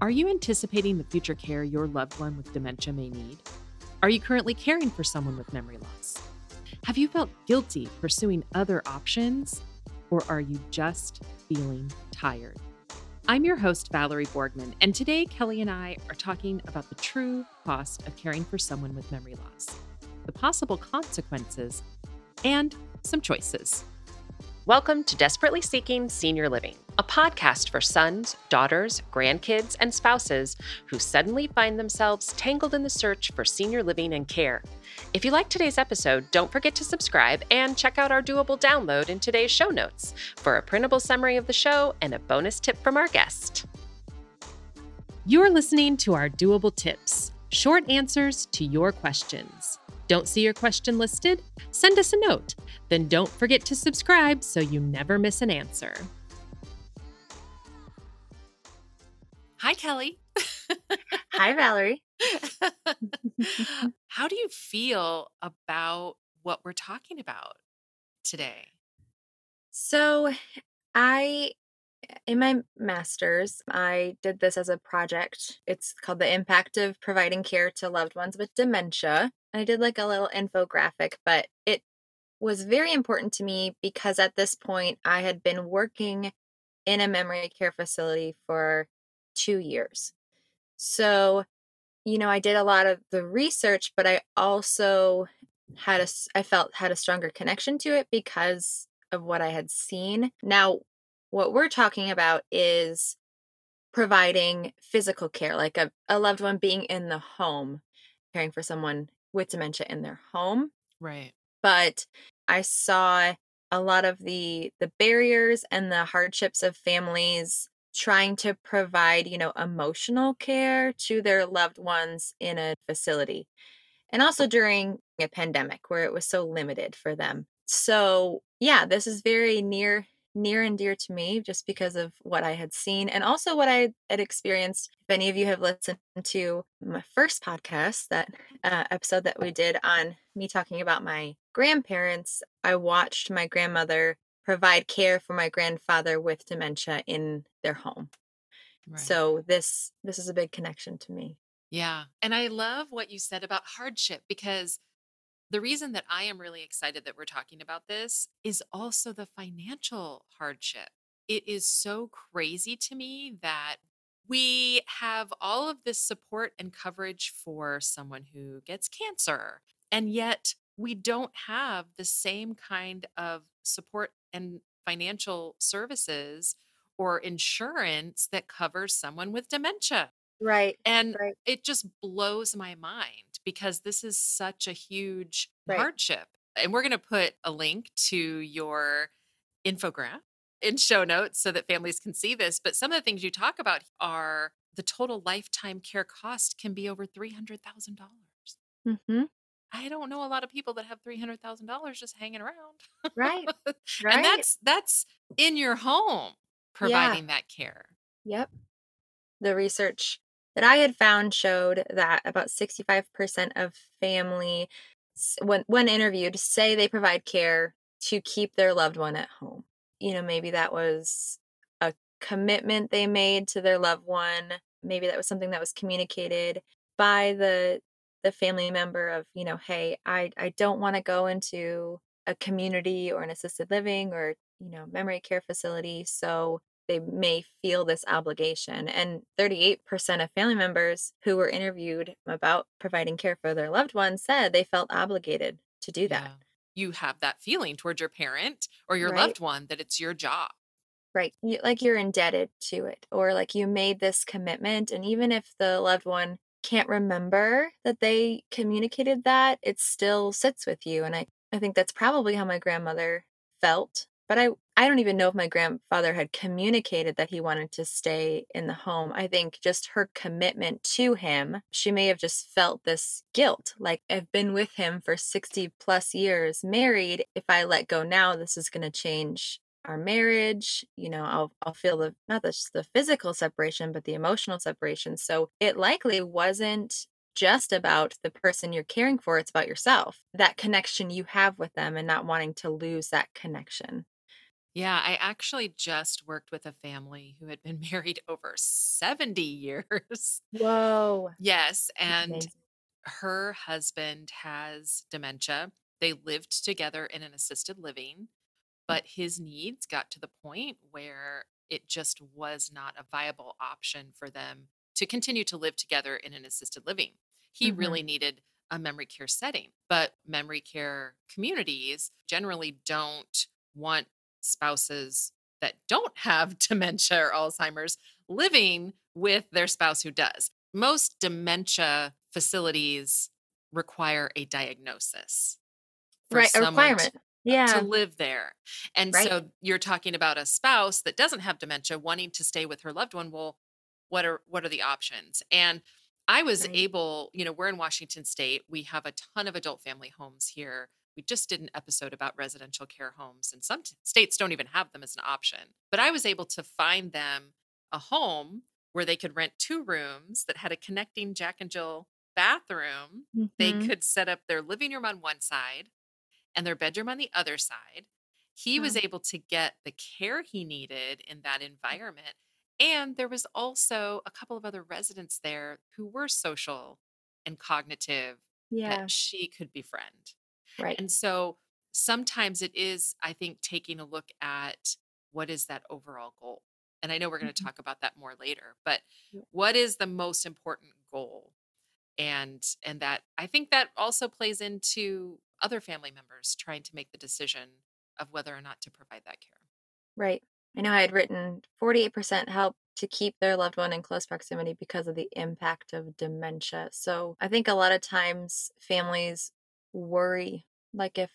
Are you anticipating the future care your loved one with dementia may need? Are you currently caring for someone with memory loss? Have you felt guilty pursuing other options? Or are you just feeling tired? I'm your host, Valerie Borgman, and today Kelly and I are talking about the true cost of caring for someone with memory loss, the possible consequences, and some choices. Welcome to Desperately Seeking Senior Living, a podcast for sons, daughters, grandkids, and spouses who suddenly find themselves tangled in the search for senior living and care. If you like today's episode, don't forget to subscribe and check out our doable download in today's show notes for a printable summary of the show and a bonus tip from our guest. You're listening to our doable tips, short answers to your questions. Don't see your question listed? Send us a note. Then don't forget to subscribe so you never miss an answer. Hi, Kelly. Hi, Valerie. How do you feel about what we're talking about today? So, I, in my master's, I did this as a project. It's called The Impact of Providing Care to Loved Ones with Dementia. I did like a little infographic, but it was very important to me because at this point I had been working in a memory care facility for two years. So, you know, I did a lot of the research, but I also had a, I felt had a stronger connection to it because of what I had seen. Now, what we're talking about is providing physical care, like a, a loved one being in the home, caring for someone with dementia in their home. Right. But I saw a lot of the the barriers and the hardships of families trying to provide, you know, emotional care to their loved ones in a facility. And also during a pandemic where it was so limited for them. So, yeah, this is very near near and dear to me just because of what I had seen and also what I had experienced. If any of you have listened to my first podcast, that uh, episode that we did on me talking about my grandparents, I watched my grandmother provide care for my grandfather with dementia in their home. Right. So this this is a big connection to me. Yeah. And I love what you said about hardship because the reason that I am really excited that we're talking about this is also the financial hardship. It is so crazy to me that we have all of this support and coverage for someone who gets cancer, and yet we don't have the same kind of support and financial services or insurance that covers someone with dementia. Right. And right. it just blows my mind because this is such a huge right. hardship. And we're going to put a link to your infographic in show notes so that families can see this. But some of the things you talk about are the total lifetime care cost can be over $300,000. Mm-hmm. I don't know a lot of people that have $300,000 just hanging around. Right. right. And that's that's in your home providing yeah. that care. Yep. The research that I had found showed that about 65% of family when when interviewed say they provide care to keep their loved one at home. You know, maybe that was a commitment they made to their loved one. Maybe that was something that was communicated by the the family member of, you know, hey, I I don't want to go into a community or an assisted living or, you know, memory care facility, so they may feel this obligation. And 38% of family members who were interviewed about providing care for their loved ones said they felt obligated to do that. Yeah. You have that feeling towards your parent or your right. loved one that it's your job. Right. You, like you're indebted to it, or like you made this commitment. And even if the loved one can't remember that they communicated that, it still sits with you. And I, I think that's probably how my grandmother felt but I I don't even know if my grandfather had communicated that he wanted to stay in the home. I think just her commitment to him, she may have just felt this guilt. Like I've been with him for 60 plus years, married. If I let go now, this is going to change our marriage. You know, I'll I'll feel the not just the physical separation, but the emotional separation. So it likely wasn't just about the person you're caring for, it's about yourself. That connection you have with them and not wanting to lose that connection. Yeah, I actually just worked with a family who had been married over 70 years. Whoa. Yes, and amazing. her husband has dementia. They lived together in an assisted living, but his needs got to the point where it just was not a viable option for them to continue to live together in an assisted living. He Mhm. really needed a memory care setting, but memory care communities generally don't want spouses that don't have dementia or Alzheimer's living with their spouse who does. Most dementia facilities require a diagnosis Right, a requirement. uh, to Yeah. live there. And Right. so you're talking about a spouse that doesn't have dementia wanting to stay with her loved one. Well, what are what are the options? And I was Right. able, you know, we're in Washington State. We have a ton of adult family homes here. We just did an episode about residential care homes, and some t- states don't even have them as an option. But I was able to find them a home where they could rent two rooms that had a connecting Jack and Jill bathroom. They Mhm. could set up their living room on one side and their bedroom on the other side. He was able to get the care he needed in that environment. And there was also a couple of other residents there who were social and cognitive Yeah. that she could befriend. Right. And so sometimes it is, I think, taking a look at what is that overall goal. And I know we're going to Mhm. talk about that more later, but what is the most important goal? And and that I think that also plays into other family members trying to make the decision of whether or not to provide that care. Right. I know I had written 48% help to keep their loved one in close proximity because of the impact of dementia. So I think a lot of times families worry like if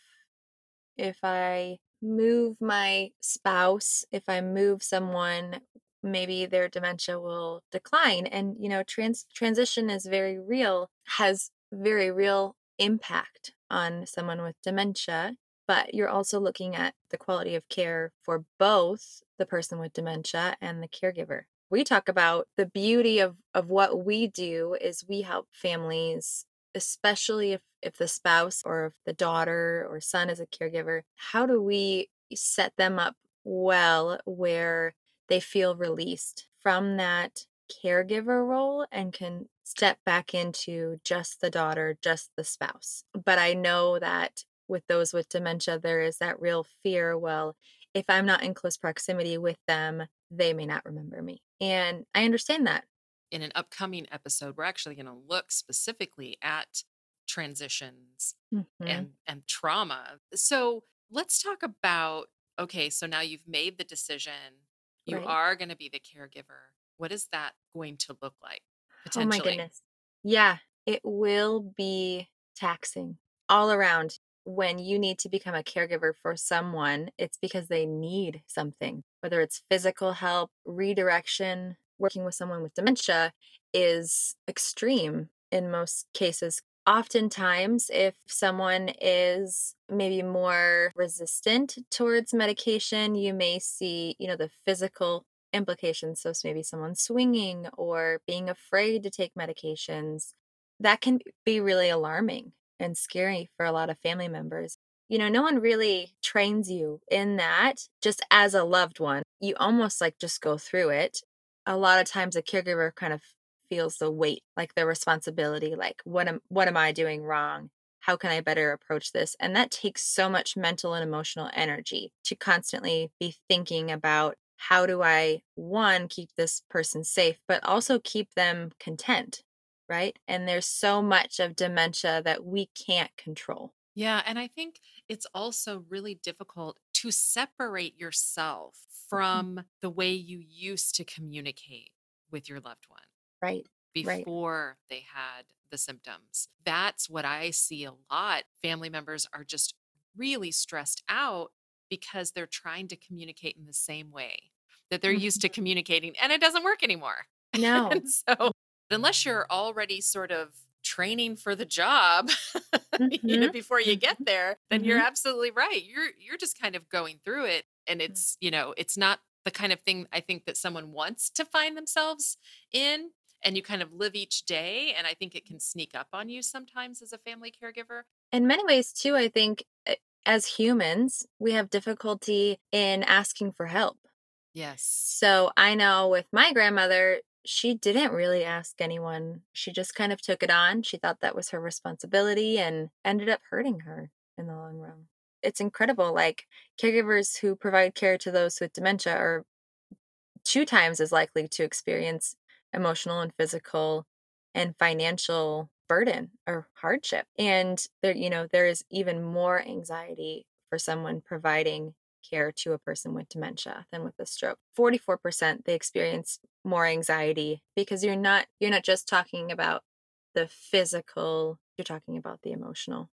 if I move my spouse, if I move someone, maybe their dementia will decline. And you know, trans transition is very real, has very real impact on someone with dementia. But you're also looking at the quality of care for both the person with dementia and the caregiver. We talk about the beauty of, of what we do is we help families especially if if the spouse or if the daughter or son is a caregiver how do we set them up well where they feel released from that caregiver role and can step back into just the daughter just the spouse? But i know that with those with dementia there is that real fear well if i'm not in close proximity with them they may not remember me. And i understand that In an upcoming episode, we're actually going to look specifically at transitions Mhm. and and trauma. So, let's talk about okay, so now you've made the decision. You Right. are going to be the caregiver. What is that going to look like Oh my goodness. Yeah, it will be taxing all around. When you need to become a caregiver for someone, it's because they need something, whether it's physical help, redirection, working with someone with dementia is extreme in most cases. Oftentimes, if someone is maybe more resistant towards medication, you may see, you know, the physical implications. So, maybe someone swinging or being afraid to take medications. That can be really alarming and scary for a lot of family members. You know, no one really trains you in that just as a loved one. You almost like just go through it. A lot of times a caregiver kind of feels the weight, like the responsibility, like what am what am I doing wrong? How can I better approach this? And that takes so much mental and emotional energy to constantly be thinking about how do I one keep this person safe, but also keep them content, right? And there's so much of dementia that we can't control. Yeah, and I think it's also really difficult to separate yourself Mhm. from the way you used to communicate with your loved one Right. Right. before they had the symptoms. That's what I see a lot. Family members are just really stressed out because they're trying to communicate in the same way that they're used to Mhm. communicating, and it doesn't work anymore. No. And so, unless you're already sort of training for the job, you know, Mhm. before you get Mhm. there, then you're Mhm. absolutely right. You're you're just kind of going through it and Mm. it's, you know, it's not the kind of thing I think that someone wants to find themselves in and you kind of live each day and I think it can sneak up on you sometimes as a family caregiver. In many ways, too, I think uh, as humans, we have difficulty in asking for help. Yes. So I know with my grandmother, she didn't really ask anyone. She just kind of took it on. She thought that was her responsibility and ended up hurting her in the long run. It's incredible. Like caregivers who provide care to those with dementia are two times as likely to experience emotional and physical and financial burden or hardship. And there, you know, there is even more anxiety for someone providing care to a person with dementia than with a stroke. 44% they experience more anxiety because you're not you're not just talking about the physical, you're talking about the emotional,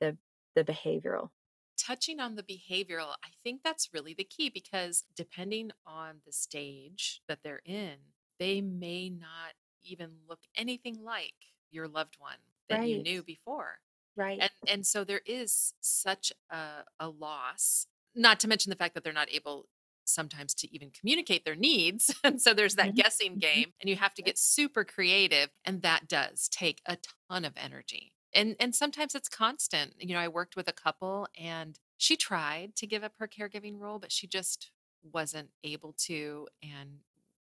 the the behavioral. Touching on the behavioral, I think that's really the key because depending on the stage that they're in, they may not even look anything like your loved one that you knew before. Right. And and so there is such a, a loss, not to mention the fact that they're not able sometimes to even communicate their needs. And so there's that Mhm. guessing Mhm. game and you have to get super creative and that does take a ton of energy. And and sometimes it's constant. You know, I worked with a couple and she tried to give up her caregiving role, but she just wasn't able to and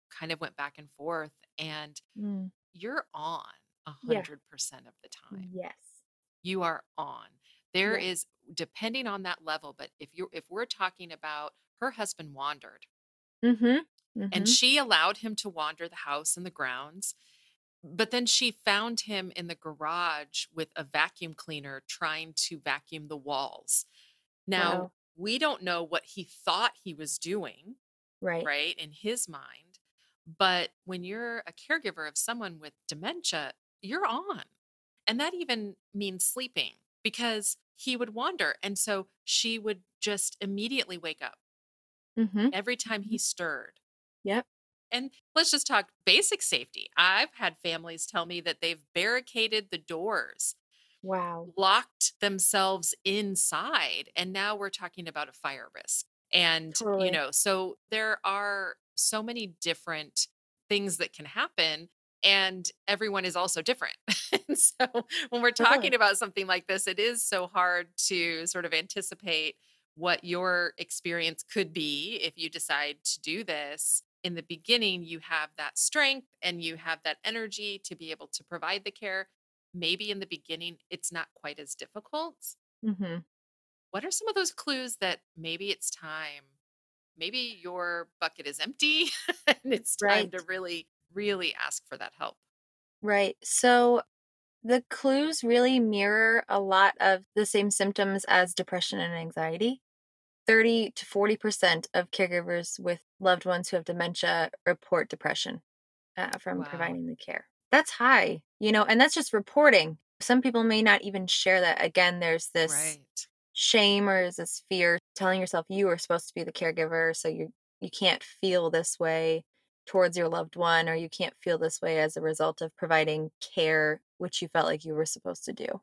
kind of went back and forth and Mm, you're on a hundred percent of the time Yes. you are on. There Yeah. is depending on that level, but if you're if we're talking about her husband wandered Mhm. and Mhm. she allowed him to wander the house and the grounds, but then she found him in the garage with a vacuum cleaner trying to vacuum the walls. Now, Wow. we don't know what he thought he was doing, Right. right, in his mind. But when you're a caregiver of someone with dementia, you're on. And that even means sleeping because he would wander. And so she would just immediately wake up Mhm. every time he Mhm. stirred. Yep. And let's just talk basic safety. I've had families tell me that they've barricaded the doors, Wow. locked themselves inside, and now we're talking about a fire risk. And, you know, so there are so many different things that can happen, and everyone is also different. and so when we're talking about something like this, it is so hard to sort of anticipate what your experience could be if you decide to do this. In the beginning, you have that strength and you have that energy to be able to provide the care. Maybe in the beginning, it's not quite as difficult. Mhm. What are some of those clues that maybe it's time? Maybe your bucket is empty and it's time to really, really ask for that help. Right. So the clues really mirror a lot of the same symptoms as depression and anxiety. 30 to 40% of caregivers with loved ones who have dementia report depression uh, from Wow. providing the care. That's high, you know, and that's just reporting. Some people may not even share that. Again, there's this Right. shame or is this fear telling yourself you are supposed to be the caregiver so you you can't feel this way towards your loved one or you can't feel this way as a result of providing care which you felt like you were supposed to do.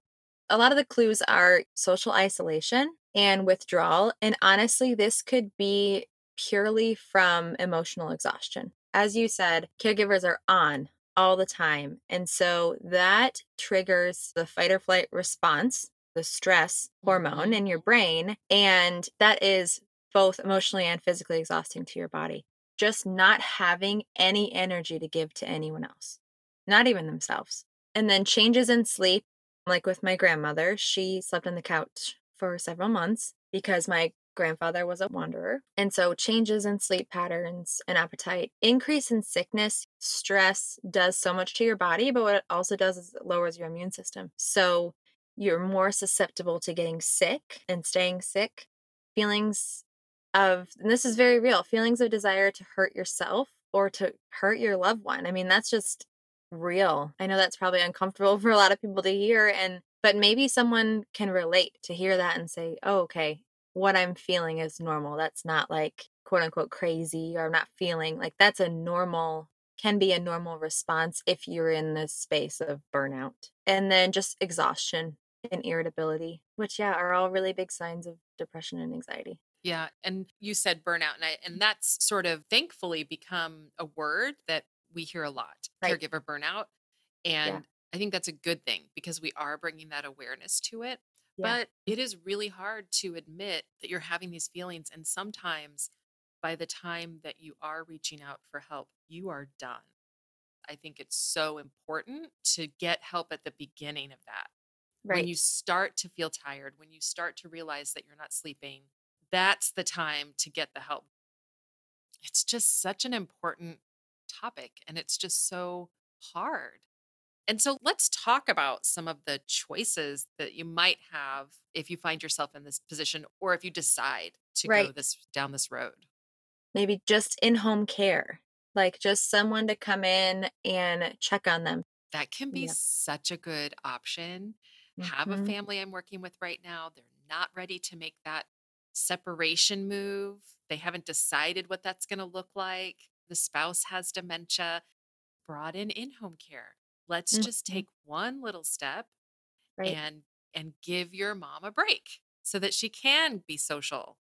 A lot of the clues are social isolation and withdrawal and honestly this could be purely from emotional exhaustion. As you said, caregivers are on all the time. And so that triggers the fight or flight response the stress hormone Mhm. in your brain. And that is both emotionally and physically exhausting to your body. Just not having any energy to give to anyone else, not even themselves. And then changes in sleep, like with my grandmother, she slept on the couch for several months because my grandfather was a wanderer. And so changes in sleep patterns and appetite, increase in sickness, stress does so much to your body, but what it also does is it lowers your immune system. So you're more susceptible to getting sick and staying sick. Feelings of, and this is very real, feelings of desire to hurt yourself or to hurt your loved one. I mean, that's just real. I know that's probably uncomfortable for a lot of people to hear and but maybe someone can relate to hear that and say, "Oh, okay, what I'm feeling is normal. That's not like quote unquote crazy or I'm not feeling like that's a normal can be a normal response if you're in this space of burnout. And then just exhaustion and irritability, which yeah, are all really big signs of depression and anxiety. Yeah, and you said burnout, and I, and that's sort of thankfully become a word that we hear a lot, Right. caregiver burnout, Yeah. and I think that's a good thing because we are bringing that awareness to it. Yeah. But it is really hard to admit that you're having these feelings. And sometimes by the time that you are reaching out for help, you are done. I think it's so important to get help at the beginning of that. Right. When you start to feel tired, when you start to realize that you're not sleeping, that's the time to get the help. It's just such an important topic and it's just so hard. And so let's talk about some of the choices that you might have if you find yourself in this position or if you decide to go this down this road. Maybe just in home care, like just someone to come in and check on them. That can be Yeah. such a good option. Have a Mhm. family I'm working with right now. They're not ready to make that separation move. They haven't decided what that's going to look like. The spouse has dementia. Brought in in home care. Let's just Mhm. take one little step Right. and and give your mom a break so that she can be social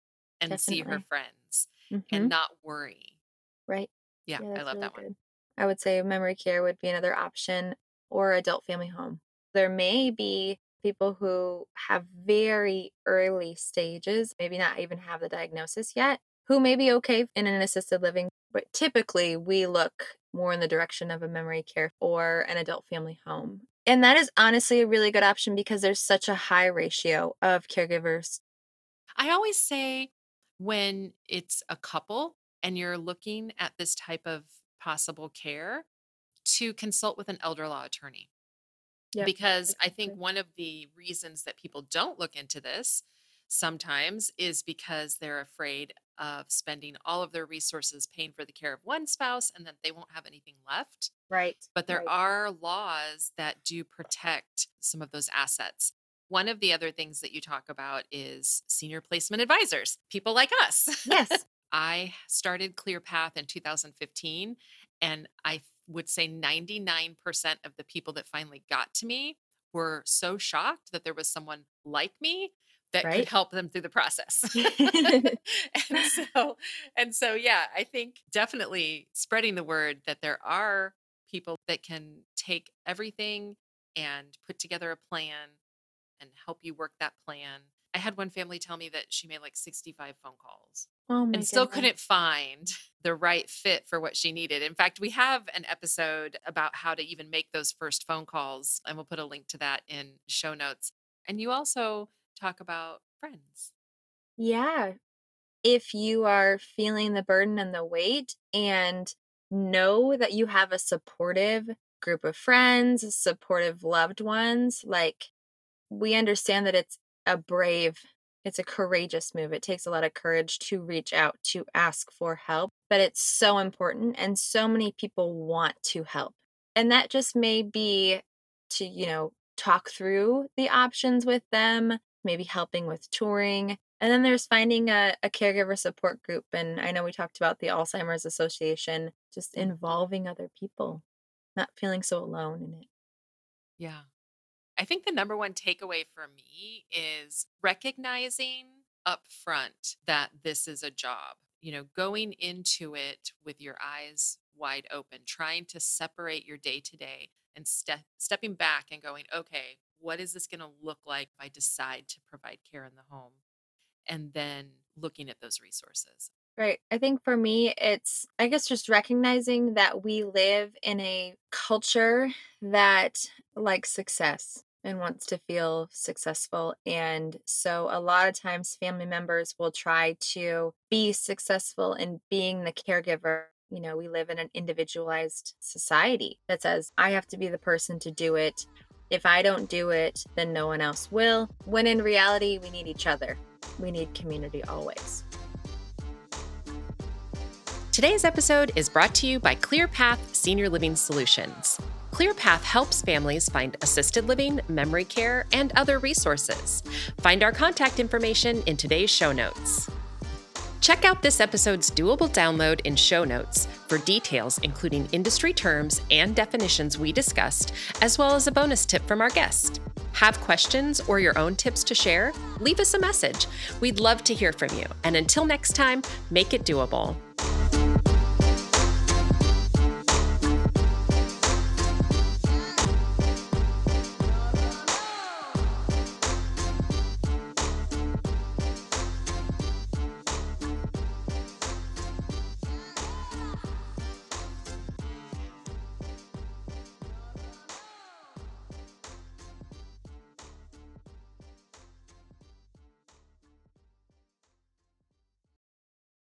and see her Definitely. friends Mhm. and not worry. Right. Yeah, Yeah, I love really that one. good. I would say memory care would be another option or adult family home. There may be people who have very early stages, maybe not even have the diagnosis yet, who may be okay in an assisted living, but typically we look more in the direction of a memory care or an adult family home. And that is honestly a really good option because there's such a high ratio of caregivers. I always say when it's a couple and you're looking at this type of possible care to consult with an elder law attorney. Yep, because I think one of the reasons that people don't look into this sometimes is because they're afraid of spending all of their resources paying for the care of one spouse and that they won't have anything left. Right. But there right. are laws that do protect some of those assets. One of the other things that you talk about is senior placement advisors, people like us. Yes. I started ClearPath in 2015, and I would say 99% of the people that finally got to me were so shocked that there was someone like me that could help them through the process. and so and so yeah, I think definitely spreading the word that there are people that can take everything and put together a plan and help you work that plan. I had one family tell me that she made like 65 phone calls oh and still goodness. couldn't find the right fit for what she needed. In fact, we have an episode about how to even make those first phone calls, and we'll put a link to that in show notes. And you also talk about friends. Yeah. If you are feeling the burden and the weight and know that you have a supportive group of friends, supportive loved ones, like we understand that it's a brave, it's a courageous move. It takes a lot of courage to reach out to ask for help, but it's so important and so many people want to help. And that just may be to, you know, talk through the options with them, maybe helping with touring. And then there's finding a, a caregiver support group. And I know we talked about the Alzheimer's Association, just Mhm. involving other people, not feeling so alone in it. Yeah. I think the number one takeaway for me is recognizing upfront that this is a job. You know, going into it with your eyes wide open, trying to separate your day to day and step stepping back and going, okay, what is this going to look like if I decide to provide care in the home? And then looking at those resources. Right. I think for me, it's, I guess, just recognizing that we live in a culture that likes success and wants to feel successful. And so a lot of times, family members will try to be successful in being the caregiver. You know, we live in an individualized society that says, I have to be the person to do it. If I don't do it, then no one else will. When in reality, we need each other. We need community always. Today's episode is brought to you by ClearPath Senior Living Solutions. ClearPath helps families find assisted living, memory care, and other resources. Find our contact information in today's show notes. Check out this episode's doable download in show notes for details, including industry terms and definitions we discussed, as well as a bonus tip from our guest. Have questions or your own tips to share? Leave us a message. We'd love to hear from you. And until next time, make it doable.